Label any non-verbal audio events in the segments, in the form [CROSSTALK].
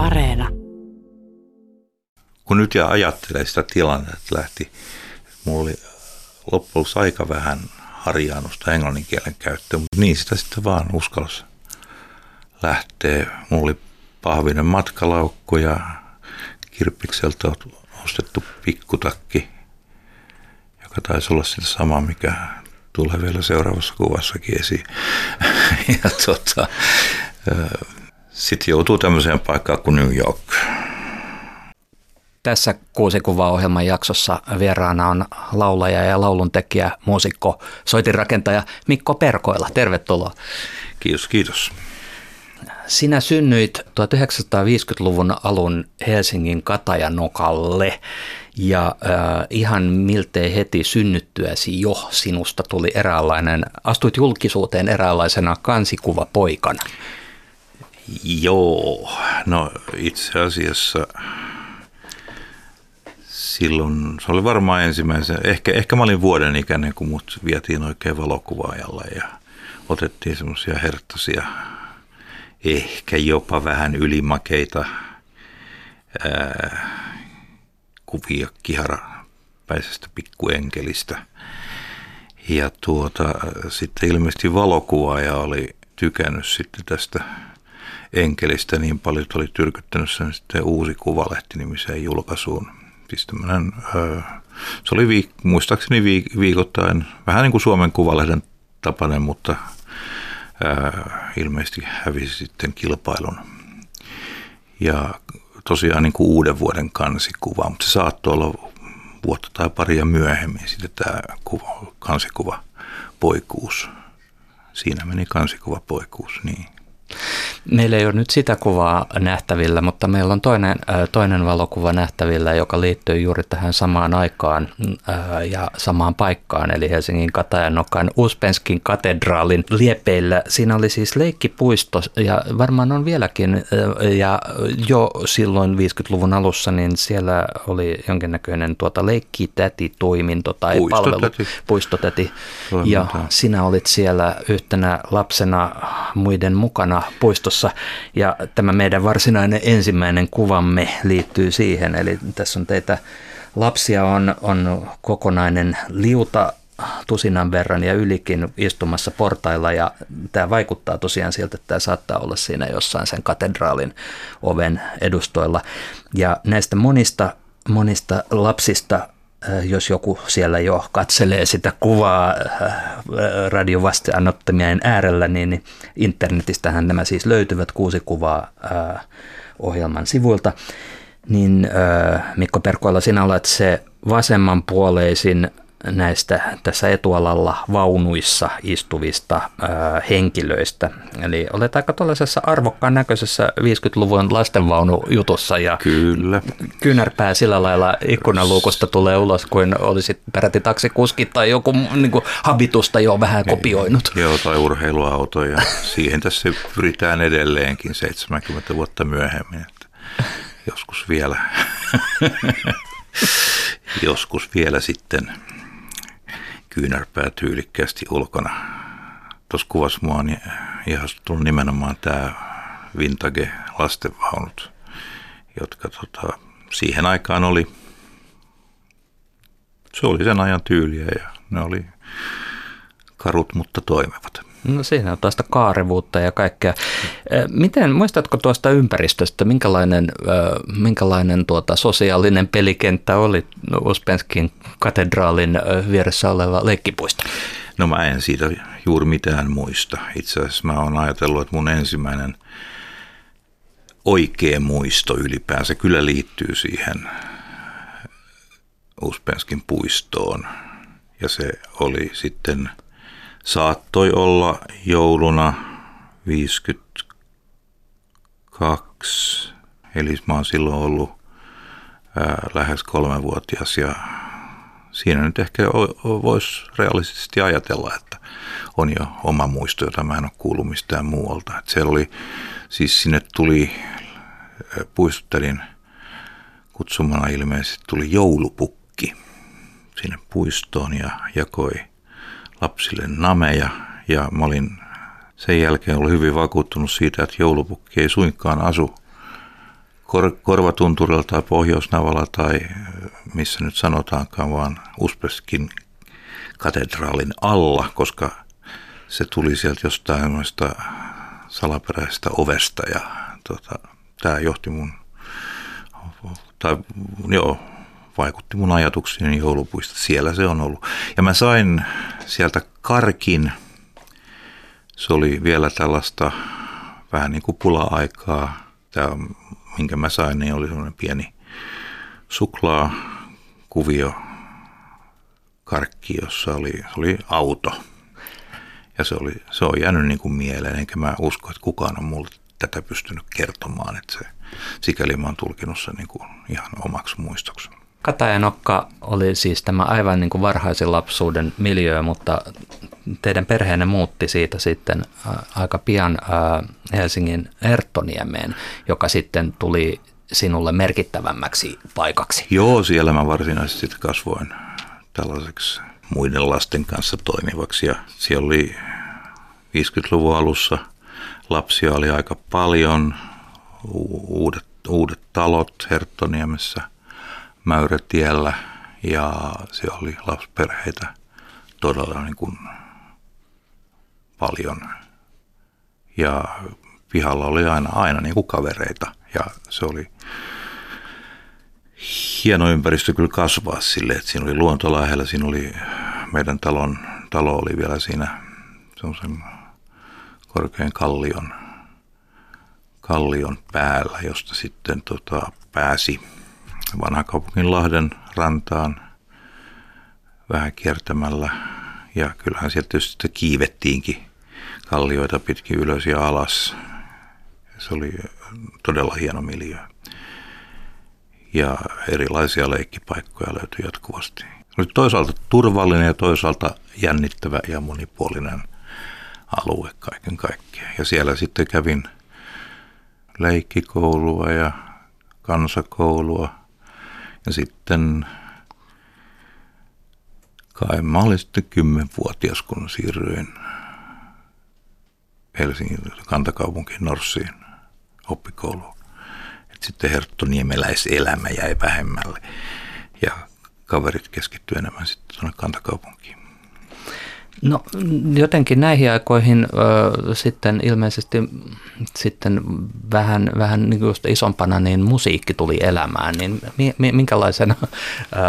Areena. Kun nyt ja ajattelee sitä tilannetta, että lähti, mulla oli loppujen aika vähän harjaannusta englannin kielen käyttöön, mutta niin sitä sitten vaan uskalsi lähtee. Mulla oli pahvinen matkalaukku ja kirppikseltä ostettu pikkutakki, joka taisi olla sitä sama, mikä tulee vielä seuraavassa kuvassakin esiin. [LAUGHS] ja tota, sitten joutuu tämmöiseen paikkaan kuin New York. Tässä kuusi kuvaa ohjelman jaksossa vieraana on laulaja ja lauluntekijä, muusikko, soitinrakentaja Mikko Perkoila. Tervetuloa. Kiitos, kiitos. Sinä synnyit 1950-luvun alun Helsingin Katajanokalle ja äh, ihan miltei heti synnyttyäsi jo sinusta tuli eräänlainen, astuit julkisuuteen eräänlaisena kansikuvapoikana. Joo, no itse asiassa silloin, se oli varmaan ensimmäisen, ehkä, ehkä mä olin vuoden ikäinen, kun mut vietiin oikein valokuvaajalle ja otettiin semmoisia herttaisia, ehkä jopa vähän ylimakeita ää, kuvia kiharapäisestä pikkuenkelistä. Ja tuota, sitten ilmeisesti valokuvaaja oli tykännyt sitten tästä enkelistä niin paljon, että oli tyrkyttänyt sen sitten uusi kuvalehti nimiseen julkaisuun. Siis tämmönen, se oli viik- muistaakseni viik- viikoittain, vähän niin kuin Suomen kuvalehden tapainen, mutta ää, ilmeisesti hävisi sitten kilpailun. Ja tosiaan niin kuin uuden vuoden kansikuva, mutta se saattoi olla vuotta tai paria myöhemmin sitten tämä kuva, kansikuva poikuus. Siinä meni kansikuva poikuus, niin. Meillä ei ole nyt sitä kuvaa nähtävillä, mutta meillä on toinen, toinen valokuva nähtävillä, joka liittyy juuri tähän samaan aikaan ja samaan paikkaan, eli Helsingin Katajanokan Uspenskin katedraalin liepeillä. Siinä oli siis leikkipuisto ja varmaan on vieläkin, ja jo silloin 50-luvun alussa, niin siellä oli jonkinnäköinen tuota leikkitäti-toiminto tai puistotäti. palvelu, puistotäti, ja sinä olit siellä yhtenä lapsena muiden mukana puistossa ja tämä meidän varsinainen ensimmäinen kuvamme liittyy siihen. Eli tässä on teitä lapsia on, on kokonainen liuta tusinan verran ja ylikin istumassa portailla ja tämä vaikuttaa tosiaan siltä, että tämä saattaa olla siinä jossain sen katedraalin oven edustoilla. Ja näistä monista, monista lapsista jos joku siellä jo katselee sitä kuvaa äh, radiovastaanottamien äärellä, niin internetistähän nämä siis löytyvät kuusi kuvaa äh, ohjelman sivuilta. Niin Mikko Perkoilla, sinä olet se vasemmanpuoleisin näistä tässä etualalla vaunuissa istuvista ää, henkilöistä. Eli olet aika tuollaisessa arvokkaan näköisessä 50-luvun lastenvaunujutussa ja Kyllä. kynärpää sillä lailla ikkunaluukosta tulee ulos kuin olisit peräti taksikuski tai joku niin kuin, habitusta jo vähän kopioinut. Joo, tai urheiluauto ja siihen tässä pyritään edelleenkin 70 vuotta myöhemmin. Että joskus vielä, [LAUGHS] joskus vielä sitten kyynärpää tyylikkäästi ulkona. Tuossa kuvassa mua on ihastunut nimenomaan tämä vintage lastenvaunut, jotka tota, siihen aikaan oli, se oli sen ajan tyyliä ja ne oli karut, mutta toimivat. No siinä on tuosta kaarevuutta ja kaikkea. Miten, muistatko tuosta ympäristöstä, minkälainen, minkälainen tuota sosiaalinen pelikenttä oli Uspenskin katedraalin vieressä oleva leikkipuisto? No mä en siitä juuri mitään muista. Itse asiassa mä oon ajatellut, että mun ensimmäinen oikea muisto ylipäänsä kyllä liittyy siihen Uspenskin puistoon. Ja se oli sitten – saattoi olla jouluna 52, eli mä oon silloin ollut ää, lähes kolmevuotias ja siinä nyt ehkä voisi realistisesti ajatella, että on jo oma muisto, jota mä en ole kuullut mistään muualta. Että siellä oli, siis sinne tuli, puistuttelin kutsumana ilmeisesti tuli joulupukki sinne puistoon ja jakoi lapsille nameja ja mä olin sen jälkeen ollut hyvin vakuuttunut siitä, että joulupukki ei suinkaan asu Kor- Korvatunturilla tai Pohjoisnavalla tai missä nyt sanotaankaan, vaan Uspeskin katedraalin alla, koska se tuli sieltä jostain noista salaperäisestä ovesta ja tota, tämä johti mun, tai joo, vaikutti mun ajatuksiin joulupuista. Siellä se on ollut. Ja mä sain sieltä karkin. Se oli vielä tällaista vähän niin kuin pula-aikaa. Tämä, minkä mä sain, niin oli sellainen pieni suklaa kuvio karkki, jossa oli, oli auto. Ja se, oli, se on jäänyt niin kuin mieleen, enkä mä usko, että kukaan on mulle tätä pystynyt kertomaan. Että se, sikäli mä oon tulkinut sen niin kuin ihan omaksi muistoksi. Katajanokka oli siis tämä aivan niin kuin varhaisen lapsuuden miljö, mutta teidän perheenne muutti siitä sitten aika pian Helsingin Erttoniemeen, joka sitten tuli sinulle merkittävämmäksi paikaksi. Joo, siellä mä varsinaisesti kasvoin tällaiseksi muiden lasten kanssa toimivaksi ja siellä oli 50-luvun alussa lapsia oli aika paljon, uudet, uudet talot Herttoniemessä – Mäyrätiellä ja siellä oli lapsperheitä todella niin kuin paljon. Ja pihalla oli aina, aina niin kuin kavereita ja se oli hieno ympäristö kyllä kasvaa sille, että siinä oli luonto lähellä, siinä oli meidän talon, talo oli vielä siinä semmoisen korkean kallion, kallion päällä, josta sitten tota, pääsi vanhakaupungin Lahden rantaan vähän kiertämällä. Ja kyllähän sieltä tietysti kiivettiinkin kallioita pitkin ylös ja alas. Se oli todella hieno miljö. Ja erilaisia leikkipaikkoja löytyi jatkuvasti. Oli toisaalta turvallinen ja toisaalta jännittävä ja monipuolinen alue kaiken kaikkiaan. Ja siellä sitten kävin leikkikoulua ja kansakoulua – ja sitten kai mä olin sitten kymmenvuotias, kun siirryin Helsingin kantakaupunkiin Norssiin oppikouluun. Et sitten herttoniemeläiselämä jäi vähemmälle ja kaverit keskittyivät enemmän sitten tuonne kantakaupunkiin. No jotenkin näihin aikoihin ö, sitten ilmeisesti sitten vähän, vähän niin just isompana niin musiikki tuli elämään, niin mi, mi, minkälaisena ö,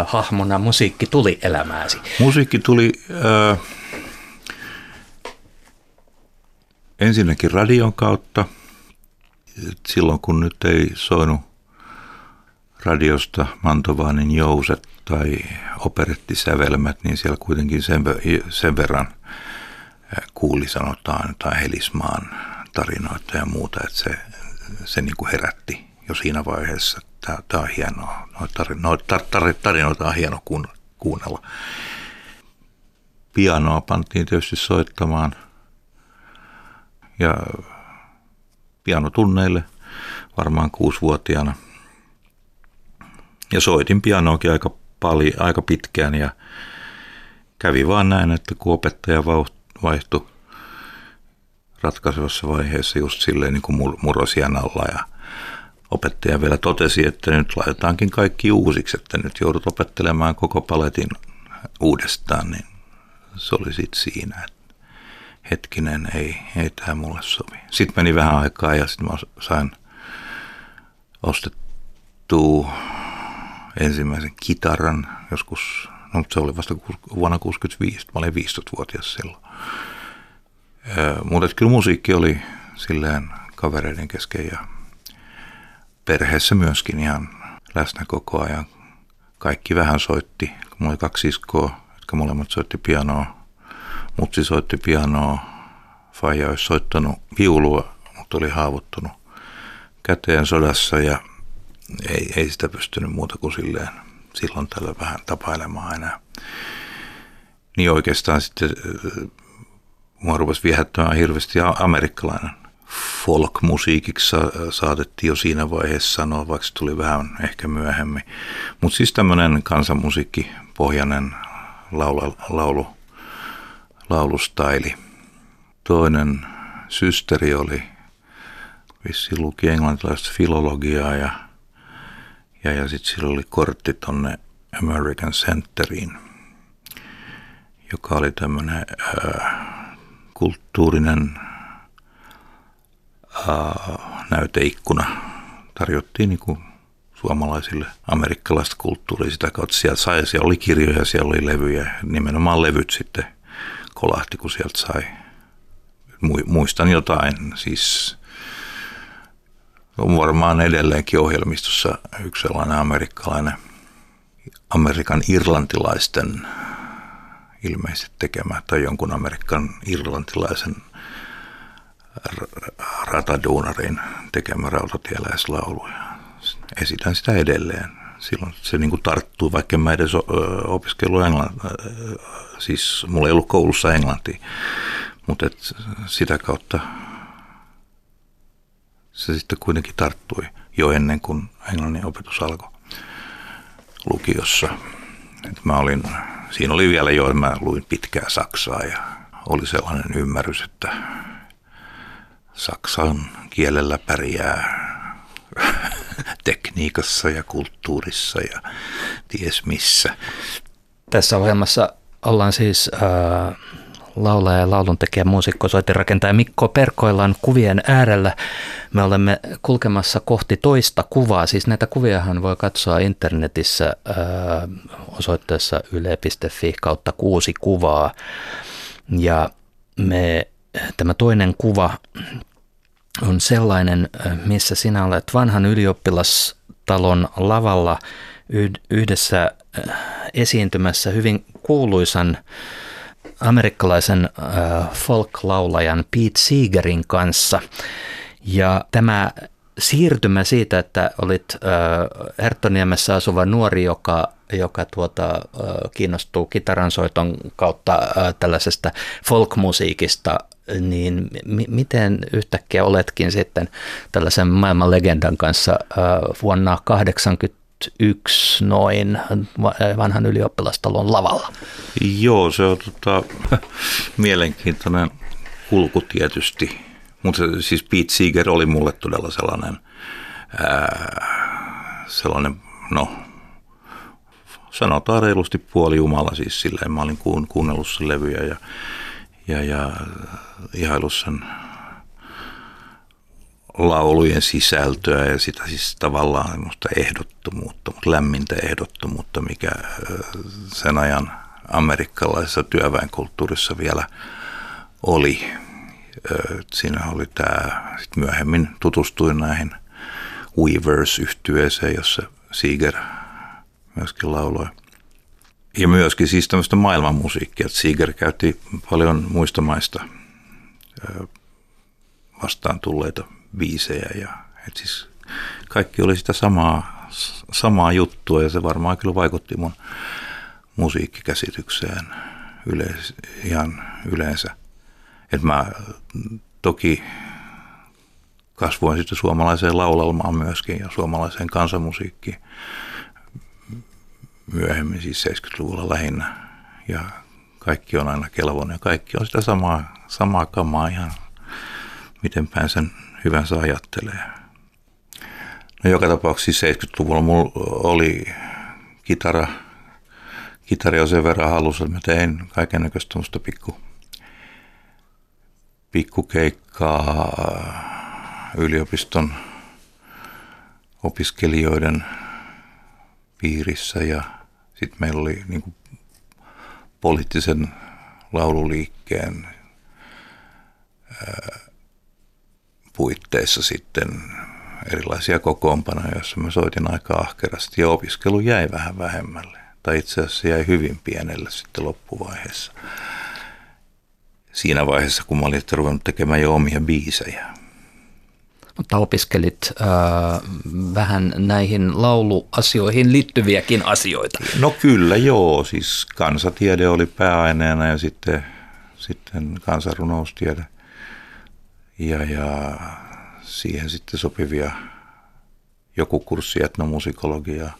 hahmona musiikki tuli elämääsi? Musiikki tuli ö, ensinnäkin radion kautta, silloin kun nyt ei soinut radiosta Mantovaanin jouset tai operettisävelmät, niin siellä kuitenkin sen, sen verran kuuli sanotaan tai Helismaan tarinoita ja muuta, että se, se niin kuin herätti jo siinä vaiheessa. Tämä, tämä on hienoa. Noita tarinoita on hieno kuunnella. Pianoa pantiin tietysti soittamaan ja pianotunneille varmaan kuusivuotiaana. Ja soitin pianoakin aika paljon, aika pitkään ja kävi vaan näin, että kun opettaja vaihtui ratkaisevassa vaiheessa just silleen niin kuin murrosien alla ja opettaja vielä totesi, että nyt laitetaankin kaikki uusiksi, että nyt joudut opettelemaan koko paletin uudestaan, niin se oli sitten siinä, että hetkinen, ei, ei tämä mulle sovi. Sitten meni vähän aikaa ja sitten mä sain ostettua ensimmäisen kitaran joskus, no se oli vasta vuonna 1965, mä olin 15-vuotias silloin. Mutta kyllä musiikki oli silleen kavereiden kesken ja perheessä myöskin ihan läsnä koko ajan. Kaikki vähän soitti. Mulla oli kaksi iskoa, jotka molemmat soitti pianoa. Mutsi soitti pianoa. Faija olisi soittanut viulua, mutta oli haavoittunut käteen sodassa ja ei, ei sitä pystynyt muuta kuin silleen silloin tällä vähän tapailemaan enää. Niin oikeastaan sitten äh, mua rupesi viehättämään hirveästi amerikkalainen folk-musiikiksi saatettiin jo siinä vaiheessa sanoa, vaikka se tuli vähän ehkä myöhemmin. Mutta siis tämmöinen kansanmusiikki, pohjainen laulu, laulu, laulustaili. Toinen systeri oli vissi luki englantilaista filologiaa ja Ja, ja sitten sillä oli kortti tonne American Centeriin, joka oli tämmöinen äh, kulttuurinen äh, näyteikkuna. Tarjottiin niin kuin suomalaisille amerikkalaista kulttuuria sitä kautta. Sieltä sai, siellä oli kirjoja, siellä oli levyjä, nimenomaan levyt sitten kolahti, kun sieltä sai. Muistan jotain, siis on varmaan edelleenkin ohjelmistossa yksi sellainen amerikkalainen, Amerikan irlantilaisten ilmeisesti tekemä tai jonkun Amerikan irlantilaisen rataduunarin tekemä rautatieläislaulu. Esitän sitä edelleen. Silloin se niin kuin tarttuu, vaikka mä edes opiskellut englantia. Siis mulla ei ollut koulussa englantia, mutta et sitä kautta se sitten kuitenkin tarttui jo ennen kuin englannin opetus alkoi lukiossa. Et mä olin, siinä oli vielä jo, mä luin pitkää Saksaa ja oli sellainen ymmärrys, että saksan kielellä pärjää [LAUGHS] tekniikassa ja kulttuurissa ja ties missä. Tässä ohjelmassa ollaan siis äh, laulaja ja lauluntekijä, muusikko, soitirakentaja Mikko Perkoillaan kuvien äärellä. Me olemme kulkemassa kohti toista kuvaa. Siis näitä kuviahan voi katsoa internetissä äh, osoitteessa yle.fi kautta kuusi kuvaa. Ja me, tämä toinen kuva on sellainen, äh, missä sinä olet vanhan ylioppilastalon lavalla yhdessä äh, esiintymässä hyvin kuuluisan amerikkalaisen äh, folk-laulajan Pete Seegerin kanssa. Ja tämä siirtymä siitä, että olit äh, Herttoniemessä asuva nuori, joka, joka tuota, äh, kiinnostuu kitaransoiton kautta äh, tällaisesta folk-musiikista, niin m- miten yhtäkkiä oletkin sitten tällaisen maailman legendan kanssa äh, vuonna 80 yksi noin vanhan ylioppilastalon lavalla. Joo, se on tota, [LAUGHS] mielenkiintoinen kulku tietysti. Mutta siis Pete Seeger oli mulle todella sellainen, ää, sellainen no sanotaan reilusti puoli Jumala siis silleen. Mä olin kuunnellut sen levyjä ja, ja, ja ihaillut sen laulujen sisältöä ja sitä siis tavallaan semmoista ehdottomuutta, mutta lämmintä ehdottomuutta, mikä sen ajan amerikkalaisessa työväenkulttuurissa vielä oli. Siinä oli tämä, sitten myöhemmin tutustuin näihin weavers yhtyeeseen jossa Seeger myöskin lauloi. Ja myöskin siis tämmöistä maailmanmusiikkia, että Seeger käytti paljon muista maista vastaan tulleita biisejä. Ja, et siis kaikki oli sitä samaa, samaa juttua ja se varmaan kyllä vaikutti mun musiikkikäsitykseen yleis, ihan yleensä. Et mä toki kasvoin sitten suomalaiseen laulelmaan myöskin ja suomalaiseen kansanmusiikkiin myöhemmin, siis 70-luvulla lähinnä. Ja kaikki on aina kelvonen ja kaikki on sitä samaa, samaa kamaa ihan miten päin sen hyvänsä ajattelee. No joka tapauksessa 70-luvulla siis mulla oli kitara, kitari on sen verran halussa, että mä tein kaiken näköistä pikku, pikkukeikkaa yliopiston opiskelijoiden piirissä ja sitten meillä oli niin kuin poliittisen laululiikkeen puitteissa sitten erilaisia kokoonpanoja, joissa mä soitin aika ahkerasti ja opiskelu jäi vähän vähemmälle. Tai itse asiassa jäi hyvin pienelle sitten loppuvaiheessa. Siinä vaiheessa, kun mä olin ruvennut tekemään jo omia biisejä. Mutta opiskelit äh, vähän näihin lauluasioihin liittyviäkin asioita. No kyllä joo, siis kansatiede oli pääaineena ja sitten, sitten kansanrunoustiede ja, ja siihen sitten sopivia joku kurssi etnomusikologia,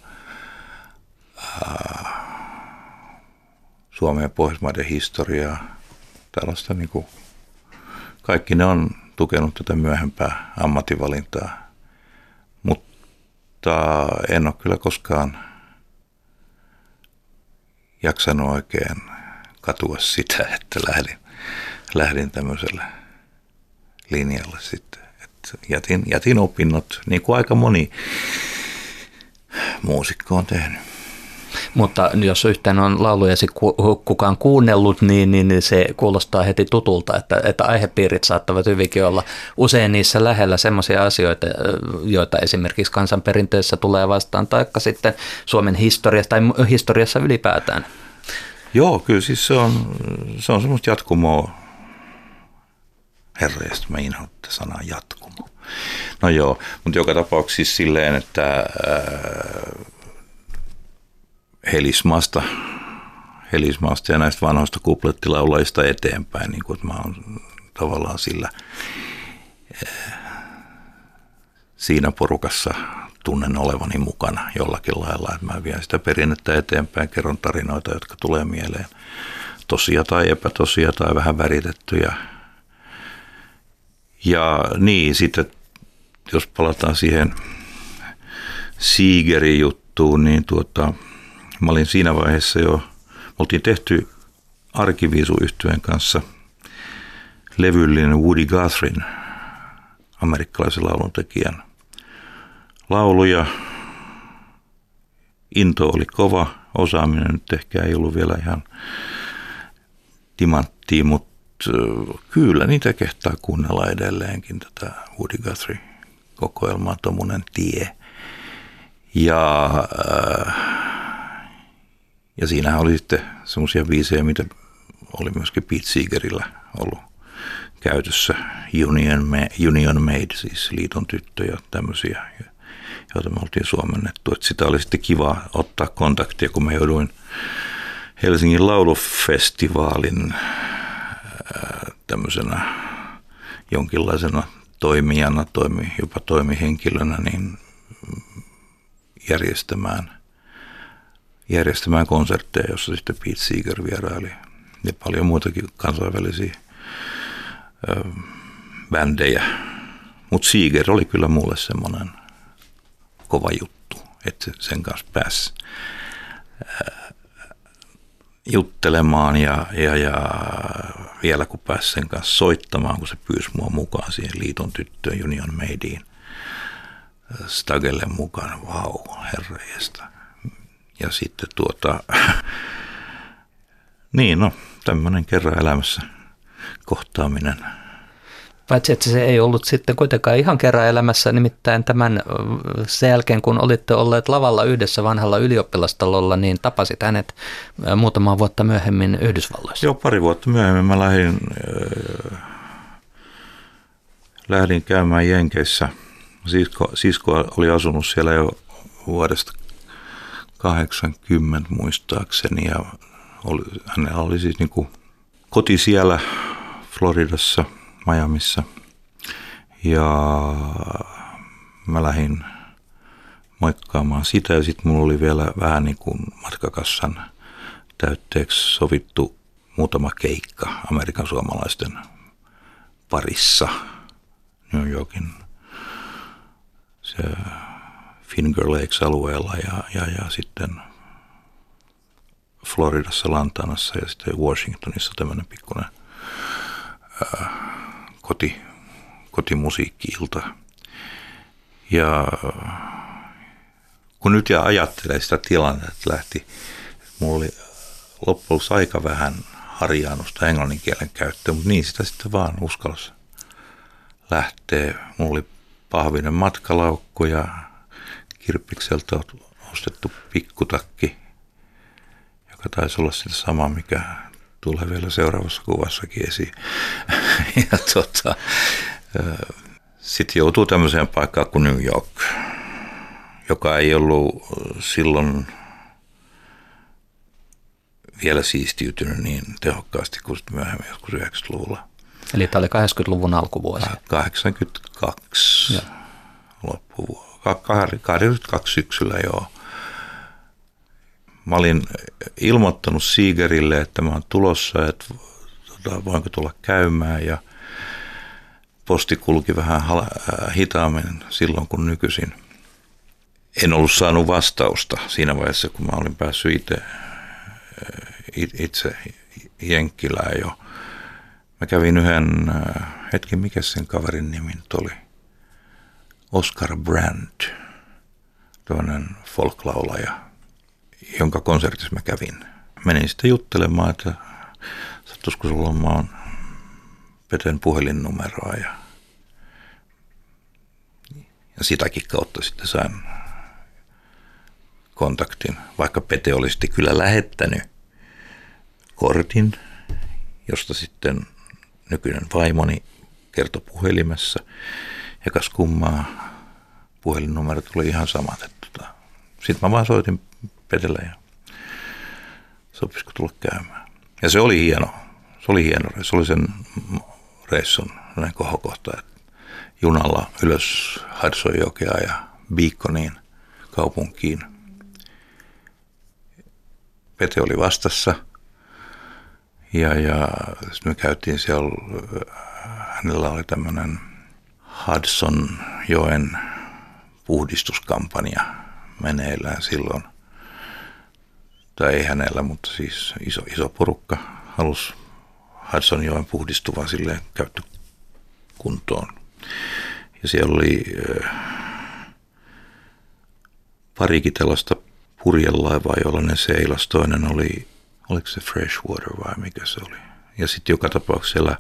Suomen ja Pohjoismaiden historiaa, tällaista niin kuin, kaikki ne on tukenut tätä myöhempää ammattivalintaa. Mutta en ole kyllä koskaan jaksanut oikein katua sitä, että lähdin, lähdin tämmöiselle linjalle sitten. Et jätin, jätin opinnot, niin kuin aika moni muusikko on tehnyt. Mutta jos yhtään on laulujasi kukaan kuunnellut, niin, niin se kuulostaa heti tutulta, että, että aihepiirit saattavat hyvinkin olla usein niissä lähellä sellaisia asioita, joita esimerkiksi kansanperinteessä tulee vastaan, taikka sitten Suomen historiassa tai historiassa ylipäätään. Joo, kyllä siis se on, se on semmoista jatkumoa. Herra, mä inhoan sanaa jatkumo. No joo, mutta joka tapauksessa siis silleen, että äh, Helismasta, Helismasta ja näistä vanhoista kuplettilaulajista eteenpäin, niin kuin, mä oon tavallaan sillä äh, siinä porukassa tunnen olevani mukana jollakin lailla, että mä vien sitä perinnettä eteenpäin, kerron tarinoita, jotka tulee mieleen, tosia tai epätosia tai vähän väritettyjä. Ja niin, sitten jos palataan siihen Siigerin juttuun, niin tuota, mä olin siinä vaiheessa jo, me oltiin tehty arkiviisu kanssa levyllinen Woody Guthrin, amerikkalaisen lauluntekijän lauluja. Into oli kova, osaaminen nyt ehkä ei ollut vielä ihan timanttia, mutta kyllä niitä kehtaa kuunnella edelleenkin tätä Woody Guthrie kokoelmaa, tuommoinen tie. Ja, ja siinähän oli sitten semmoisia biisejä, mitä oli myöskin Pete Seegerillä ollut käytössä. Union, Union Made, siis liiton tyttö ja tämmöisiä joita me oltiin suomennettu. Että sitä oli sitten kiva ottaa kontaktia, kun mä jouduin Helsingin laulufestivaalin tämmöisenä jonkinlaisena toimijana, toimi, jopa toimihenkilönä, niin järjestämään, järjestämään konsertteja, jossa sitten Pete Seeger vieraili ja paljon muitakin kansainvälisiä ö, bändejä. Mutta Seeger oli kyllä mulle semmoinen – kova juttu, että sen kanssa pääsi juttelemaan ja, ja, ja vielä kun pääsi sen kanssa soittamaan, kun se pyysi mua mukaan siihen liiton tyttöön Union Madeen Stagelle mukaan, vau, wow, herrejestä. Ja sitten tuota, [LAUGHS] niin no, tämmöinen kerran elämässä kohtaaminen – Paitsi, että se ei ollut sitten kuitenkaan ihan kerran elämässä, nimittäin tämän sen jälkeen, kun olitte olleet lavalla yhdessä vanhalla ylioppilastalolla, niin tapasit hänet muutama vuotta myöhemmin Yhdysvalloissa. Joo, pari vuotta myöhemmin mä lähdin, äh, lähdin käymään Jenkeissä. Sisko, sisko oli asunut siellä jo vuodesta 80 muistaakseni ja oli, hänellä oli siis niin kuin koti siellä Floridassa – Miamiissa. Ja mä lähdin moikkaamaan sitä ja sitten mulla oli vielä vähän niin kuin matkakassan täytteeksi sovittu muutama keikka Amerikan suomalaisten parissa New Yorkin se Finger Lakes-alueella ja, ja, ja sitten Floridassa, Lantanassa ja sitten Washingtonissa tämmöinen pikkuinen koti, kotimusiikkiilta. Ja kun nyt ja ajattelee sitä tilannetta, että lähti, mulla oli loppujen aika vähän harjaannusta englannin kielen käyttöä, mutta niin sitä sitten vaan uskalsi lähtee. Mulla oli pahvinen matkalaukku ja kirppikseltä ostettu pikkutakki, joka taisi olla sitä sama, mikä tulee vielä seuraavassa kuvassakin esiin. [LAUGHS] ja tota, sitten joutuu tämmöiseen paikkaan kuin New York, joka ei ollut silloin vielä siistiytynyt niin tehokkaasti kuin myöhemmin joskus 90-luvulla. Eli tämä oli 80-luvun alkuvuosi. 82 loppuvuosi. 82 syksyllä joo mä olin ilmoittanut Siigerille, että mä oon tulossa, että tota, voinko tulla käymään ja posti kulki vähän hitaammin silloin kuin nykyisin. en ollut saanut vastausta siinä vaiheessa, kun mä olin päässyt itse, itse Jenkkilään jo. Mä kävin yhden, hetken mikä sen kaverin nimi nyt oli, Oscar Brandt, toinen folklaulaja, jonka konsertissa mä kävin. Menin sitten juttelemaan, että sattuisiko sulla olemaan Peten puhelinnumeroa ja, ja sitäkin kautta sitten sain kontaktin, vaikka Pete olisi kyllä lähettänyt kortin, josta sitten nykyinen vaimoni kertoi puhelimessa. Ja kas kummaa, puhelinnumerot oli ihan samat. Tota, sitten mä vaan soitin Petelle ja sopisiko tulla käymään. Ja se oli hieno, se oli hieno, se oli sen reissun näin kohokohta, että junalla ylös Hudsonjokea ja Beaconiin kaupunkiin. Pete oli vastassa ja, ja me käytiin siellä, hänellä oli tämmöinen Hudson joen puhdistuskampanja meneillään silloin. Tai ei hänellä, mutta siis iso, iso porukka halusi Hudsonjoen puhdistuvan silleen käyttökuntoon. Ja siellä oli äh, parikin tällaista purjelaivaa, jolla ne seilas. Toinen oli, oliko se Freshwater vai mikä se oli. Ja sitten joka tapauksessa siellä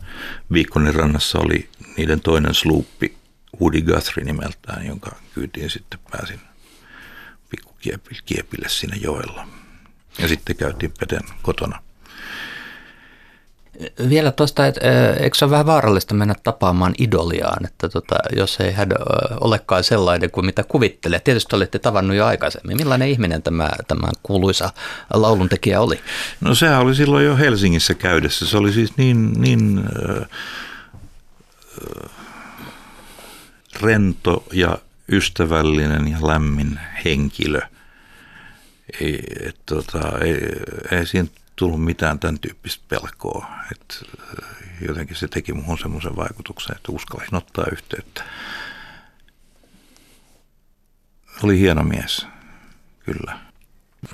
rannassa oli niiden toinen sluuppi, Woody Guthrie nimeltään, jonka kyytiin sitten pääsin pikkukiepille siinä joella. Ja sitten käytiin Peten kotona. Vielä tuosta, että eikö se ole vähän vaarallista mennä tapaamaan idoliaan, että tota, jos ei hän olekaan sellainen kuin mitä kuvittelee. Tietysti olette tavannut jo aikaisemmin. Millainen ihminen tämä, tämä kuuluisa lauluntekijä oli? No sehän oli silloin jo Helsingissä käydessä. Se oli siis niin, niin äh, rento ja ystävällinen ja lämmin henkilö. Ei, et, tota, ei, ei siinä tullut mitään tämän tyyppistä pelkoa. Et jotenkin se teki muuhun semmoisen vaikutuksen, että uskallisin ottaa yhteyttä. Oli hieno mies, kyllä.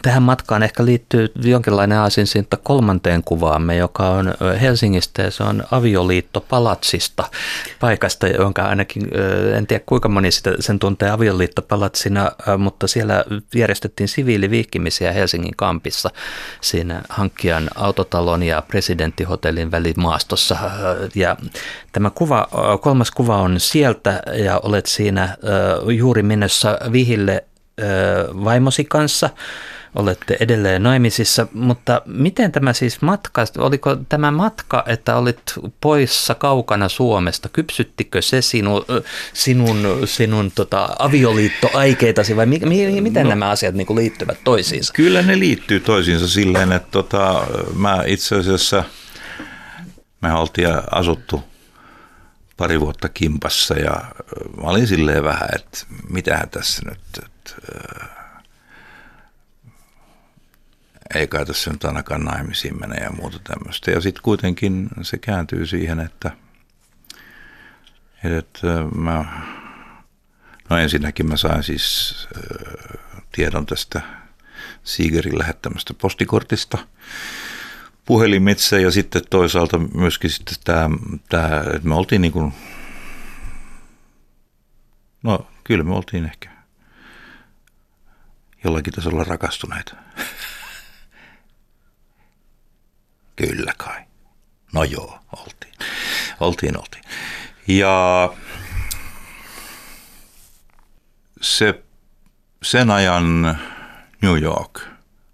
Tähän matkaan ehkä liittyy jonkinlainen aasinsinta kolmanteen kuvaamme, joka on Helsingistä ja se on avioliitto Palatsista, paikasta, jonka ainakin, en tiedä kuinka moni sitä, sen tuntee avioliitto Palatsina, mutta siellä järjestettiin siviiliviikkimisiä Helsingin kampissa siinä hankkijan autotalon ja presidenttihotellin välimaastossa. Ja tämä kuva, kolmas kuva on sieltä ja olet siinä juuri mennessä vihille vaimosi kanssa olette edelleen naimisissa, mutta miten tämä siis matka, oliko tämä matka, että olit poissa kaukana Suomesta, kypsyttikö se sinu, sinun, sinun tota, avioliittoaikeitasi vai mi, mi, miten no, nämä asiat niin liittyvät toisiinsa? Kyllä ne liittyy toisiinsa silleen, että tota, mä itse asiassa, me oltiin asuttu pari vuotta kimpassa ja mä olin silleen vähän, että mitähän tässä nyt, että, ei kai tässä nyt ainakaan naimisiin mene ja muuta tämmöistä. Ja sitten kuitenkin se kääntyy siihen, että, että mä, no ensinnäkin mä sain siis tiedon tästä Siigerin lähettämästä postikortista puhelimitse ja sitten toisaalta myöskin sitten tämä, tämä että me oltiin niin kuin, no kyllä me oltiin ehkä jollakin tasolla rakastuneita. [LAUGHS] Kyllä kai. No joo, oltiin. Oltiin, oltiin. Ja se, sen ajan New York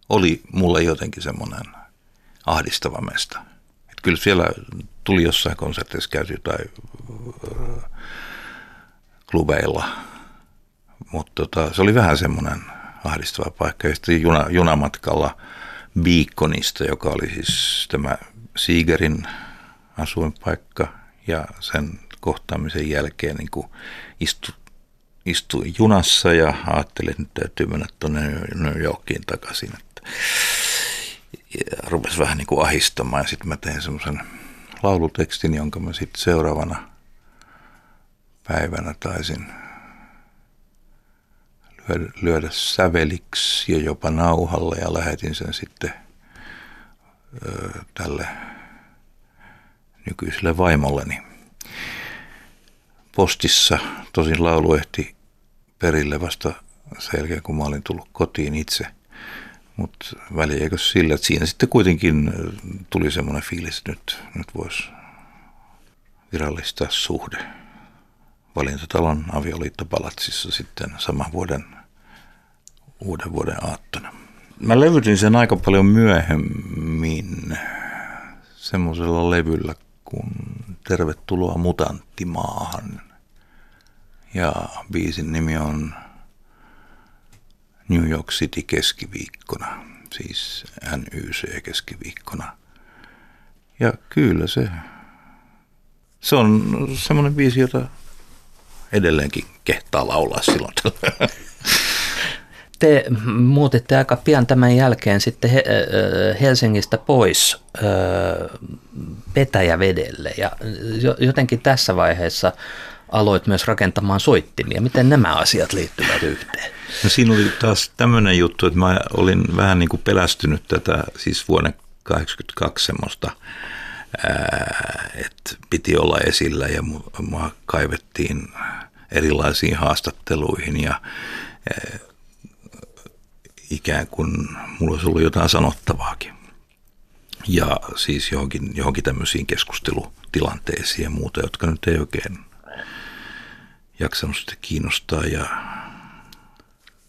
oli mulle jotenkin semmoinen ahdistava mesta. Et kyllä siellä tuli jossain konserteissa käyty tai äh, klubeilla, mutta tota, se oli vähän semmoinen ahdistava paikka. Ja sitten juna, junamatkalla – Beaconista, joka oli siis tämä Siigerin asuinpaikka ja sen kohtaamisen jälkeen niin kuin istu, istuin junassa ja ajattelin, että nyt täytyy mennä tuonne New Yorkiin takaisin. Että ja rupesi vähän niin kuin ahistamaan ja sitten mä tein semmoisen laulutekstin, jonka mä sitten seuraavana päivänä taisin lyödä, säveliksi ja jopa nauhalle ja lähetin sen sitten tälle nykyiselle vaimolleni. Postissa tosin laulu ehti perille vasta sen jälkeen, kun mä olin tullut kotiin itse. Mutta väliäkö sillä, että siinä sitten kuitenkin tuli semmoinen fiilis, että nyt, nyt voisi virallistaa suhde. Valintatalon avioliittopalatsissa sitten saman vuoden uuden vuoden aattona. Mä levytin sen aika paljon myöhemmin semmoisella levyllä kuin Tervetuloa mutanttimaahan. Ja biisin nimi on New York City keskiviikkona, siis NYC keskiviikkona. Ja kyllä se, se on semmoinen biisi, jota edelleenkin kehtaa laulaa silloin. [LAUGHS] Te muutitte aika pian tämän jälkeen sitten Helsingistä pois Petäjävedelle ja jotenkin tässä vaiheessa aloit myös rakentamaan soittimia. Miten nämä asiat liittyvät yhteen? No siinä oli taas tämmöinen juttu, että mä olin vähän niin kuin pelästynyt tätä siis vuoden 1982 semmoista, että piti olla esillä ja mua kaivettiin erilaisiin haastatteluihin ja ikään kuin mulla olisi ollut jotain sanottavaakin. Ja siis johonkin, johonkin tämmöisiin keskustelutilanteisiin ja muuta, jotka nyt ei oikein jaksanut sitten kiinnostaa. Ja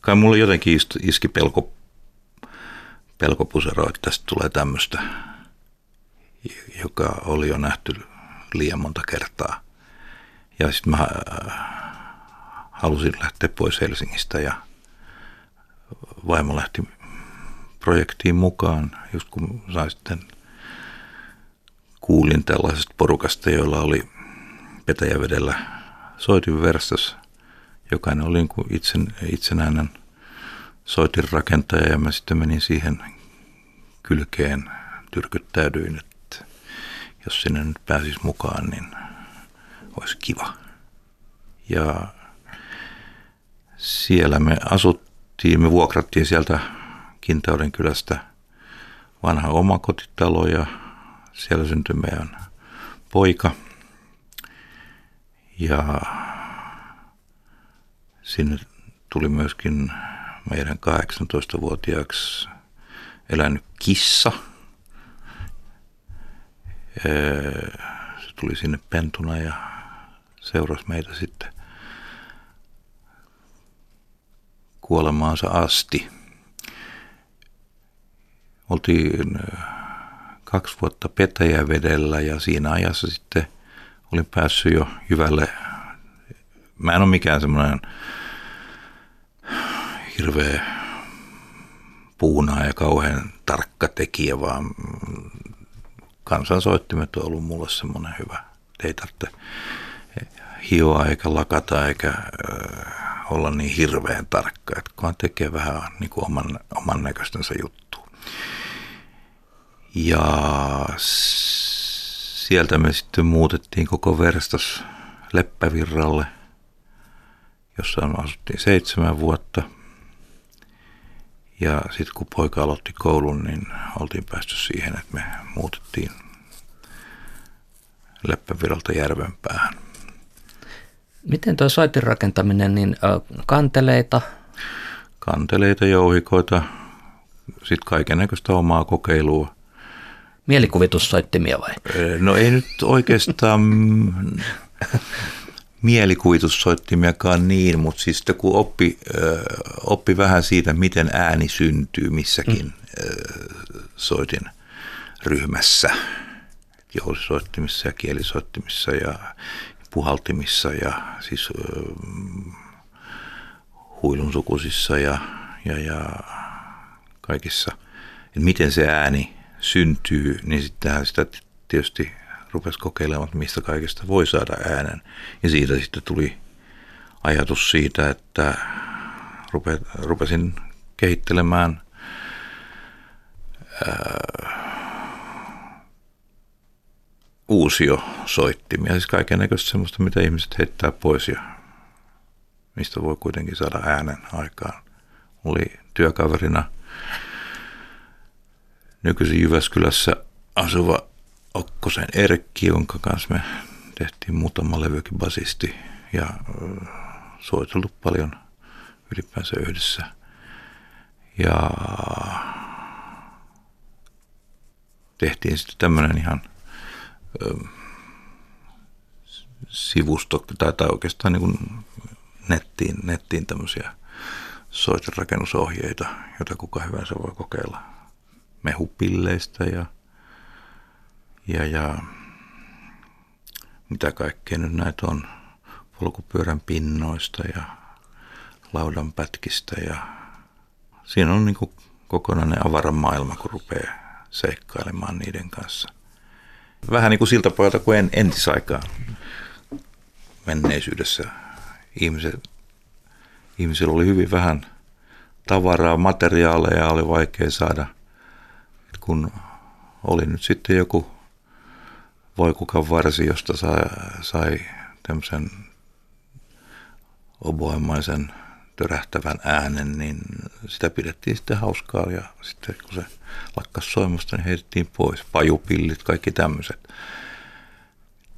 kai mulle jotenkin iski pelko, pelkopusero, että tästä tulee tämmöistä, joka oli jo nähty liian monta kertaa. Ja sitten mä halusin lähteä pois Helsingistä ja vaimo lähti projektiin mukaan, just kun sain sitten kuulin tällaisesta porukasta, joilla oli Petäjävedellä soitin verstas. Jokainen oli niin kuin itsen, itsenäinen soitin rakentaja ja mä sitten menin siihen kylkeen, tyrkyttäydyin, että jos sinne nyt pääsisi mukaan, niin olisi kiva. Ja siellä me asuttiin, me vuokrattiin sieltä Kintauden kylästä vanha omakotitalo ja siellä syntyi meidän poika. Ja sinne tuli myöskin meidän 18-vuotiaaksi elänyt kissa. Se tuli sinne pentuna ja seurasi meitä sitten kuolemaansa asti. Oltiin kaksi vuotta Petäjävedellä ja siinä ajassa sitten olin päässyt jo hyvälle. Mä en ole mikään semmoinen hirveä puunaa ja kauhean tarkka tekijä, vaan kansansoittimet on ollut mulle semmoinen hyvä. Ei tarvitse hioa eikä lakata eikä olla niin hirveän tarkka, että kunhan tekee vähän niin kuin oman, oman näköistensä juttu. Ja sieltä me sitten muutettiin koko verstas Leppävirralle, jossa asuttiin seitsemän vuotta. Ja sitten kun poika aloitti koulun, niin oltiin päästy siihen, että me muutettiin Leppävirralta Järvenpäähän. Miten tuo soitin rakentaminen, niin kanteleita? Kanteleita, jouhikoita, sitten kaiken näköistä omaa kokeilua. Mielikuvitussoittimia vai? No ei nyt oikeastaan mielikuvitussoittimiakaan niin, mutta siis kun oppi, oppi vähän siitä, miten ääni syntyy missäkin mm. soitin ryhmässä, jousisoittimissa ja kielisoittimissa ja puhaltimissa ja siis huilun sukusissa ja, ja, ja kaikissa, että miten se ääni syntyy, niin sittenhän sitä tietysti rupesi kokeilemaan, että mistä kaikesta voi saada äänen. Ja siitä sitten tuli ajatus siitä, että rupesin kehittelemään ää, uusio soittimia, siis kaiken näköistä semmoista, mitä ihmiset heittää pois ja mistä voi kuitenkin saada äänen aikaan. Oli työkaverina nykyisin Jyväskylässä asuva Okkosen Erkki, jonka kanssa me tehtiin muutama levykin basisti ja soitellut paljon ylipäänsä yhdessä. Ja tehtiin sitten tämmöinen ihan sivusto, tai, tai oikeastaan niin kuin nettiin, nettiin tämmöisiä soiterakennusohjeita, joita kuka hyvänsä voi kokeilla mehupilleistä ja, ja, ja mitä kaikkea nyt näitä on, polkupyörän pinnoista ja laudan pätkistä ja siinä on niin kokonainen avaran maailma, kun rupeaa seikkailemaan niiden kanssa. Vähän niin kuin siltä pojalta kuin en, entisaikaan menneisyydessä ihmiset, ihmisillä oli hyvin vähän tavaraa, materiaaleja oli vaikea saada. kun oli nyt sitten joku voikukan varsi, josta sai, sai tämmöisen oboemaisen törähtävän äänen, niin sitä pidettiin sitten hauskaa ja sitten kun se lakkas soimasta, niin heitettiin pois. Pajupillit, kaikki tämmöiset.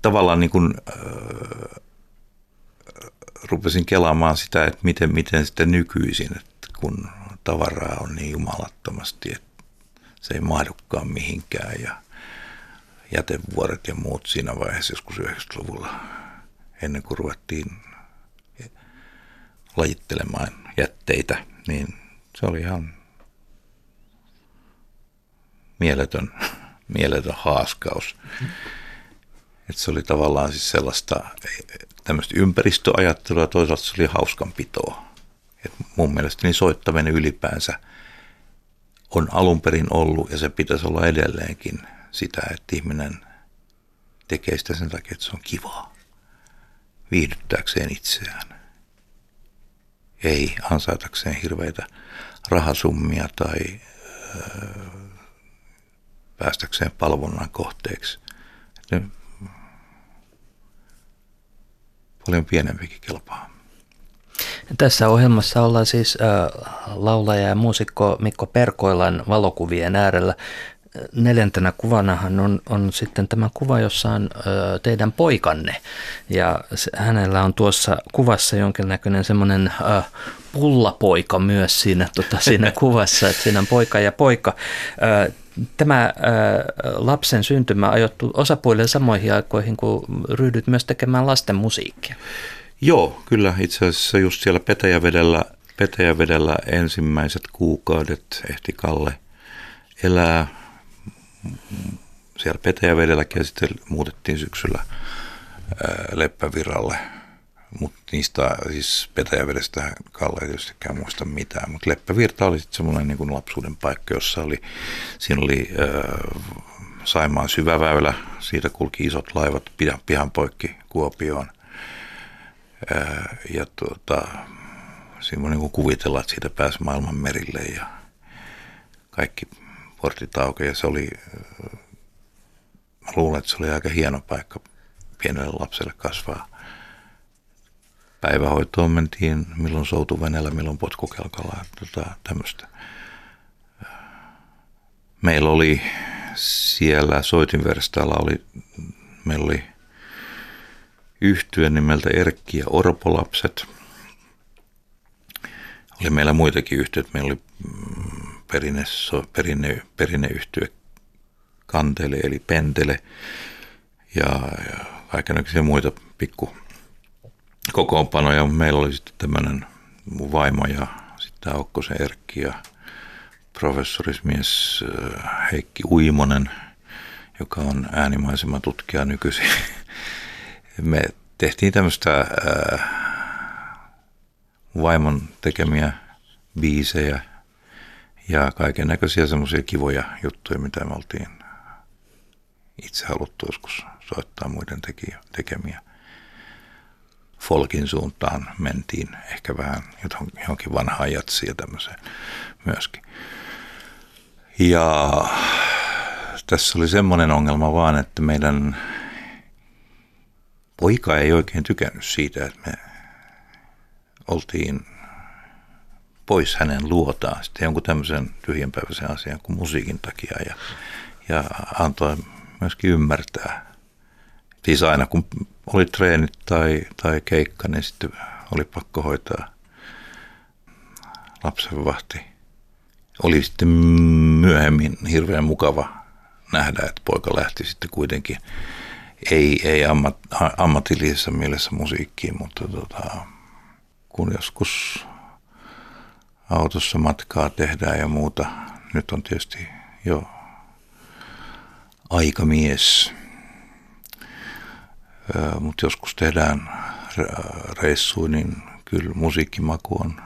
Tavallaan niin kuin, äh, rupesin kelaamaan sitä, että miten, miten sitten nykyisin, että kun tavaraa on niin jumalattomasti, että se ei mahdukaan mihinkään ja jätevuoret ja muut siinä vaiheessa joskus 90-luvulla ennen kuin ruvettiin lajittelemaan jätteitä, niin se oli ihan mieletön, [LAUGHS] mieletön haaskaus. Että se oli tavallaan siis sellaista tämmöistä ympäristöajattelua, toisaalta se oli hauskanpitoa. Et mun mielestä niin soittaminen ylipäänsä on alun perin ollut ja se pitäisi olla edelleenkin sitä, että ihminen tekee sitä sen takia, että se on kivaa. Viihdyttääkseen itseään. Ei ansaitakseen hirveitä rahasummia tai päästäkseen palvonnan kohteeksi. paljon pienempikin kelpaa. Tässä ohjelmassa ollaan siis laulaja ja muusikko Mikko Perkoilan valokuvien äärellä. Neljäntenä kuvanahan on, on sitten tämä kuva, jossa on teidän poikanne. Ja se, hänellä on tuossa kuvassa jonkinnäköinen semmoinen pullapoika myös siinä, tota, siinä [LAUGHS] kuvassa, että siinä on poika ja poika. Tämä lapsen syntymä ajoittu osapuolille samoihin aikoihin, kun ryhdyt myös tekemään lasten musiikkia. Joo, kyllä itse asiassa just siellä Petäjävedellä, Petäjävedellä ensimmäiset kuukaudet ehti Kalle elää siellä Petäjävedelläkin ja sitten muutettiin syksyllä Leppäviralle – mutta niistä siis Petäjävedestä Kalle ei tietystikään muista mitään, mutta Leppävirta oli sitten semmoinen niin lapsuuden paikka, jossa oli, siinä oli äh, Saimaan syväväylä, siitä kulki isot laivat pihan, pihan poikki Kuopioon. Äh, ja tuota, siinä voi niin kuvitella, että siitä pääsi maailman merille ja kaikki portit auki ja se oli, mä luulen, että se oli aika hieno paikka pienelle lapselle kasvaa päivähoitoon mentiin milloin soutuvenellä, milloin potkukelkalla, tota, tämmöistä. Meillä oli siellä soitinverstaalla oli, meillä oli yhtyön nimeltä Erkki ja Orpolapset. Oli meillä muitakin yhtiöitä. Meillä oli perinne, perinne, perinneyhtiö Kantele eli Pentele ja, ja kaikenlaisia muita pikku kokoonpanoja. Meillä oli sitten tämmöinen mun vaimo ja sitten Aukkosen Erkki ja professorismies äh, Heikki Uimonen, joka on tutkija nykyisin. [LAUGHS] Me tehtiin tämmöistä äh, vaimon tekemiä biisejä ja kaiken näköisiä semmoisia kivoja juttuja, mitä me oltiin itse haluttu joskus soittaa muiden tekemiä folkin suuntaan mentiin, ehkä vähän johonkin vanhaan jatsiin ja tämmöiseen myöskin. Ja tässä oli semmoinen ongelma vaan, että meidän poika ei oikein tykännyt siitä, että me oltiin pois hänen luotaan sitten jonkun tämmöisen tyhjänpäiväisen asian kuin musiikin takia ja, ja antoi myöskin ymmärtää. Siis aina kun oli treenit tai, tai keikka, niin sitten oli pakko hoitaa lapsenvahti. Oli sitten myöhemmin hirveän mukava nähdä, että poika lähti sitten kuitenkin, ei, ei ammat, ammatillisessa mielessä musiikkiin, mutta tota, kun joskus autossa matkaa tehdään ja muuta, nyt on tietysti jo aikamies, mutta joskus tehdään reissuja, niin kyllä musiikkimaku on,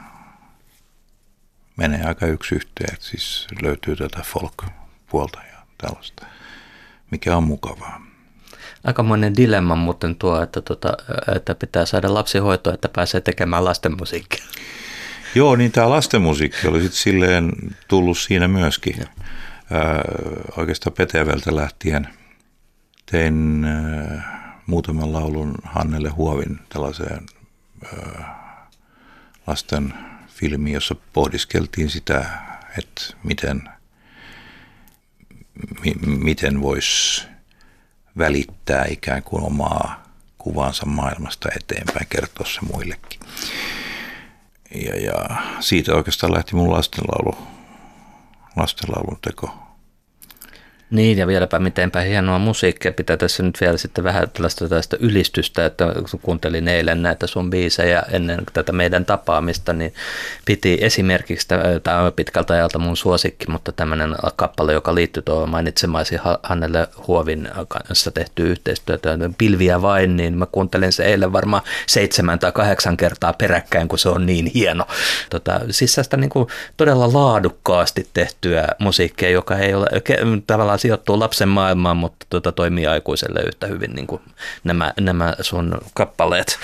menee aika yksi yhteen, että siis löytyy tätä folk-puolta ja tällaista, mikä on mukavaa. Aikamoinen dilemma muuten tuo, että, tota, että pitää saada lapsihoitoa, että pääsee tekemään lastenmusiikkia. Joo, niin tämä lastenmusiikki oli sitten silleen tullut siinä myöskin. Ja. oikeastaan Peteveltä lähtien tein muutaman laulun Hannelle Huovin tällaiseen lasten filmiin, jossa pohdiskeltiin sitä, että miten, mi, miten voisi välittää ikään kuin omaa kuvansa maailmasta eteenpäin, kertoa se muillekin. Ja, ja siitä oikeastaan lähti mun lastenlaulu, lastenlaulun teko. Niin, ja vieläpä mitenpä hienoa musiikkia. Pitää tässä nyt vielä sitten vähän tällaista, tällaista ylistystä, että kun kuuntelin eilen näitä sun biisejä ennen tätä meidän tapaamista, niin piti esimerkiksi, tämä on pitkältä ajalta mun suosikki, mutta tämmöinen kappale, joka liittyy tuohon mainitsemaisi Hannelle Huovin kanssa tehty yhteistyötä, Pilviä vain, niin mä kuuntelin se eilen varmaan seitsemän tai kahdeksan kertaa peräkkäin, kun se on niin hieno. Tota, siis niin kuin todella laadukkaasti tehtyä musiikkia, joka ei ole tavallaan sijoittuu lapsen maailmaan, mutta tuota, toimii aikuiselle yhtä hyvin niin kuin nämä, nämä sun kappaleet.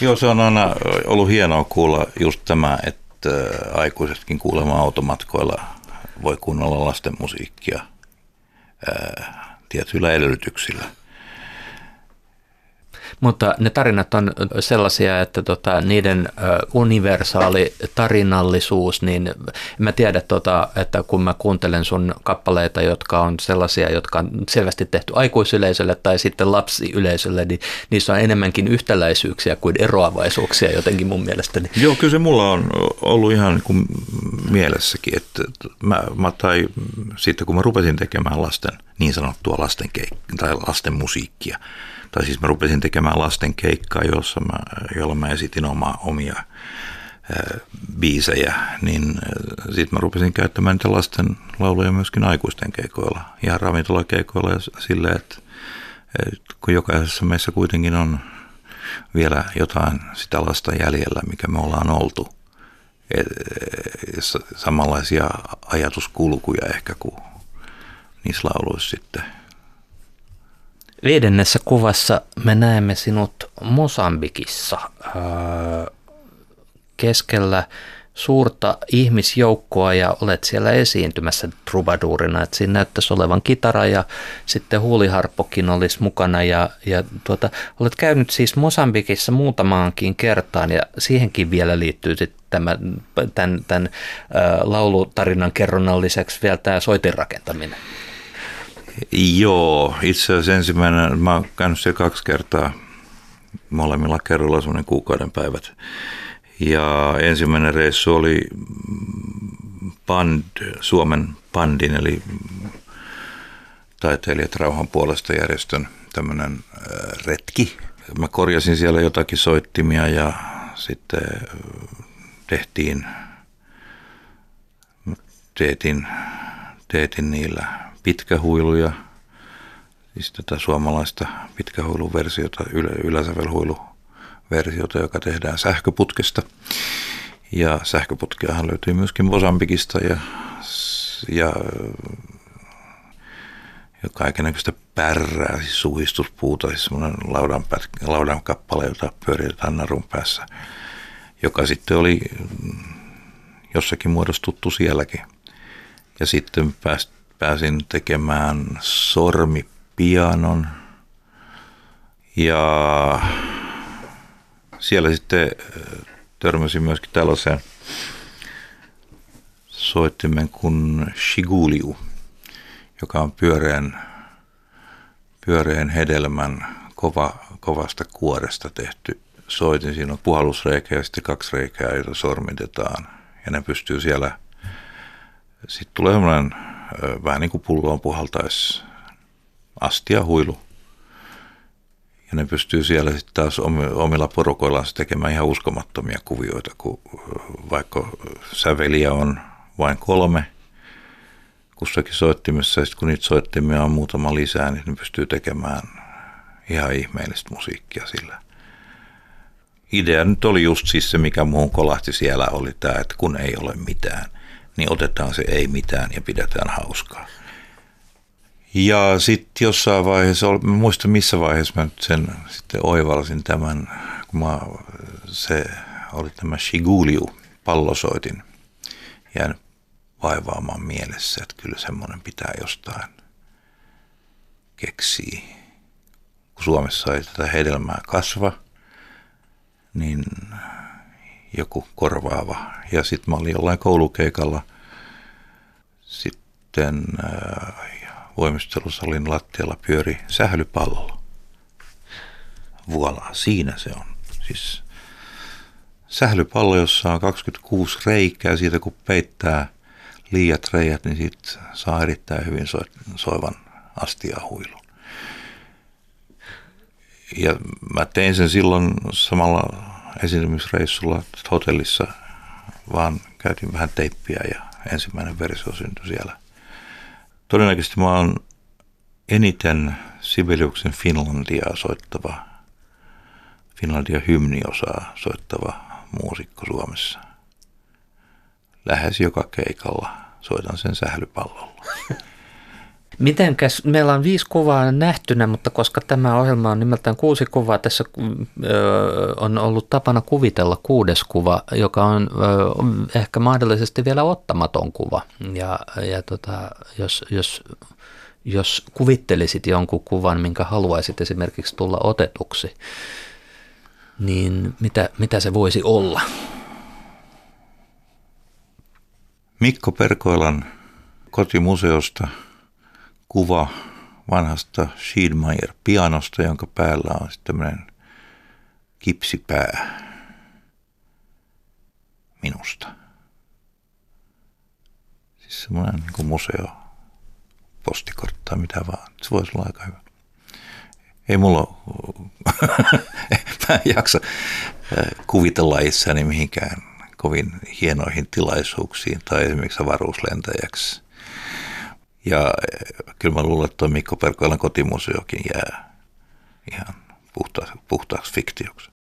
Joo, se on aina ollut hienoa kuulla just tämä, että aikuisetkin kuulemaan automatkoilla voi kuunnella lasten musiikkia ää, tietyillä edellytyksillä – mutta ne tarinat on sellaisia, että tota, niiden universaali tarinallisuus, niin mä tiedän, tota, että kun mä kuuntelen sun kappaleita, jotka on sellaisia, jotka on selvästi tehty aikuisyleisölle tai sitten lapsiyleisölle, niin niissä on enemmänkin yhtäläisyyksiä kuin eroavaisuuksia jotenkin mun mielestäni. Joo, kyllä se mulla on ollut ihan niin kuin mielessäkin, että mä, mä tai sitten kun mä rupesin tekemään lasten, niin sanottua lasten, keik- tai lasten musiikkia, tai siis mä rupesin tekemään lasten keikkaa, jossa mä, jolla mä esitin oma, omia ää, biisejä, niin sitten mä rupesin käyttämään niitä lasten lauluja myöskin aikuisten keikoilla, ihan ravintolakeikoilla ja silleen, että, että kun jokaisessa meissä kuitenkin on vielä jotain sitä lasta jäljellä, mikä me ollaan oltu, et, samanlaisia ajatuskulkuja ehkä kuin niissä lauluissa sitten – Viidennessä kuvassa me näemme sinut Mosambikissa keskellä suurta ihmisjoukkoa ja olet siellä esiintymässä trubaduurina. Että siinä näyttäisi olevan kitara ja sitten huuliharppokin olisi mukana. Ja, ja tuota, olet käynyt siis Mosambikissa muutamaankin kertaan ja siihenkin vielä liittyy sitten tämä, tämän, tämän laulutarinan kerronnan lisäksi vielä tämä soitin rakentaminen. Joo, itse asiassa ensimmäinen, mä oon käynyt siellä kaksi kertaa molemmilla kerralla semmoinen kuukauden päivät. Ja ensimmäinen reissu oli band, Suomen bandin, eli taiteilijat rauhan puolesta järjestön tämmöinen retki. Mä korjasin siellä jotakin soittimia ja sitten tehtiin, teetin, teetin niillä pitkähuiluja, siis tätä suomalaista pitkähuiluversiota, ylä, yläsävelhuiluversiota, joka tehdään sähköputkesta. Ja sähköputkeahan löytyy myöskin Mosambikista ja, ja, ja kaikenlaista pärrää, siis suhistuspuuta, siis semmoinen laudan, laudan kappale, jota pyöritetään narun päässä, joka sitten oli jossakin muodossa tuttu sielläkin. Ja sitten pääst, pääsin tekemään sormipianon ja siellä sitten törmäsin myöskin tällaiseen soittimen kuin Shiguliu, joka on pyöreän, pyöreän hedelmän kova, kovasta kuoresta tehty soitin. Siinä on puhallusreikä ja sitten kaksi reikää, joita sormitetaan. Ja ne pystyy siellä, sitten tulee sellainen vähän niin kuin pulloon puhaltaisi astia huilu. Ja ne pystyy siellä sitten taas omilla porukoillaan tekemään ihan uskomattomia kuvioita, kun vaikka säveliä on vain kolme kussakin soittimessa, ja sitten kun niitä soittimia on muutama lisää, niin ne pystyy tekemään ihan ihmeellistä musiikkia sillä. Idea nyt oli just siis se, mikä muun kolahti siellä, oli tämä, että kun ei ole mitään, niin otetaan se ei mitään ja pidetään hauskaa. Ja sitten jossain vaiheessa, mä muistan missä vaiheessa mä nyt sen sitten oivalsin tämän, kun mä, se oli tämä Shiguliu, pallosoitin, jäänyt vaivaamaan mielessä, että kyllä semmoinen pitää jostain keksiä. Kun Suomessa ei tätä hedelmää kasva, niin joku korvaava. Ja sitten mä olin jollain koulukeikalla sitten äh, voimistelusalin lattialla pyöri sählypallo. Vuola, siinä se on. Siis sählypallo, jossa on 26 reikää, siitä kun peittää liiat reijät, niin siitä saa erittäin hyvin soivan astiahuilun. Ja mä tein sen silloin samalla esiintymisreissulla hotellissa, vaan käytin vähän teippiä ja ensimmäinen versio syntyi siellä. Todennäköisesti mä oon eniten Sibeliuksen Finlandia soittava, Finlandia hymniosaa soittava muusikko Suomessa. Lähes joka keikalla soitan sen sählypallolla. [LAUGHS] Mitenkäs, meillä on viisi kuvaa nähtynä, mutta koska tämä ohjelma on nimeltään kuusi kuvaa, tässä on ollut tapana kuvitella kuudes kuva, joka on ehkä mahdollisesti vielä ottamaton kuva. Ja, ja tota, jos, jos, jos kuvittelisit jonkun kuvan, minkä haluaisit esimerkiksi tulla otetuksi, niin mitä, mitä se voisi olla? Mikko Perkoilan kotimuseosta – kuva vanhasta Schiedmeier pianosta, jonka päällä on tämmöinen kipsipää minusta. Siis semmoinen niin kuin museo, postikortti tai mitä vaan. Se voisi olla aika hyvä. Ei mulla [LAUGHS] mä en jaksa äh, kuvitella itseäni mihinkään kovin hienoihin tilaisuuksiin tai esimerkiksi avaruuslentäjäksi ja eh, kyllä mä luulen, että tuo Mikko Perkoilan kotimuseokin jää ihan puhtaaksi, puhtaaksi fiktioksi.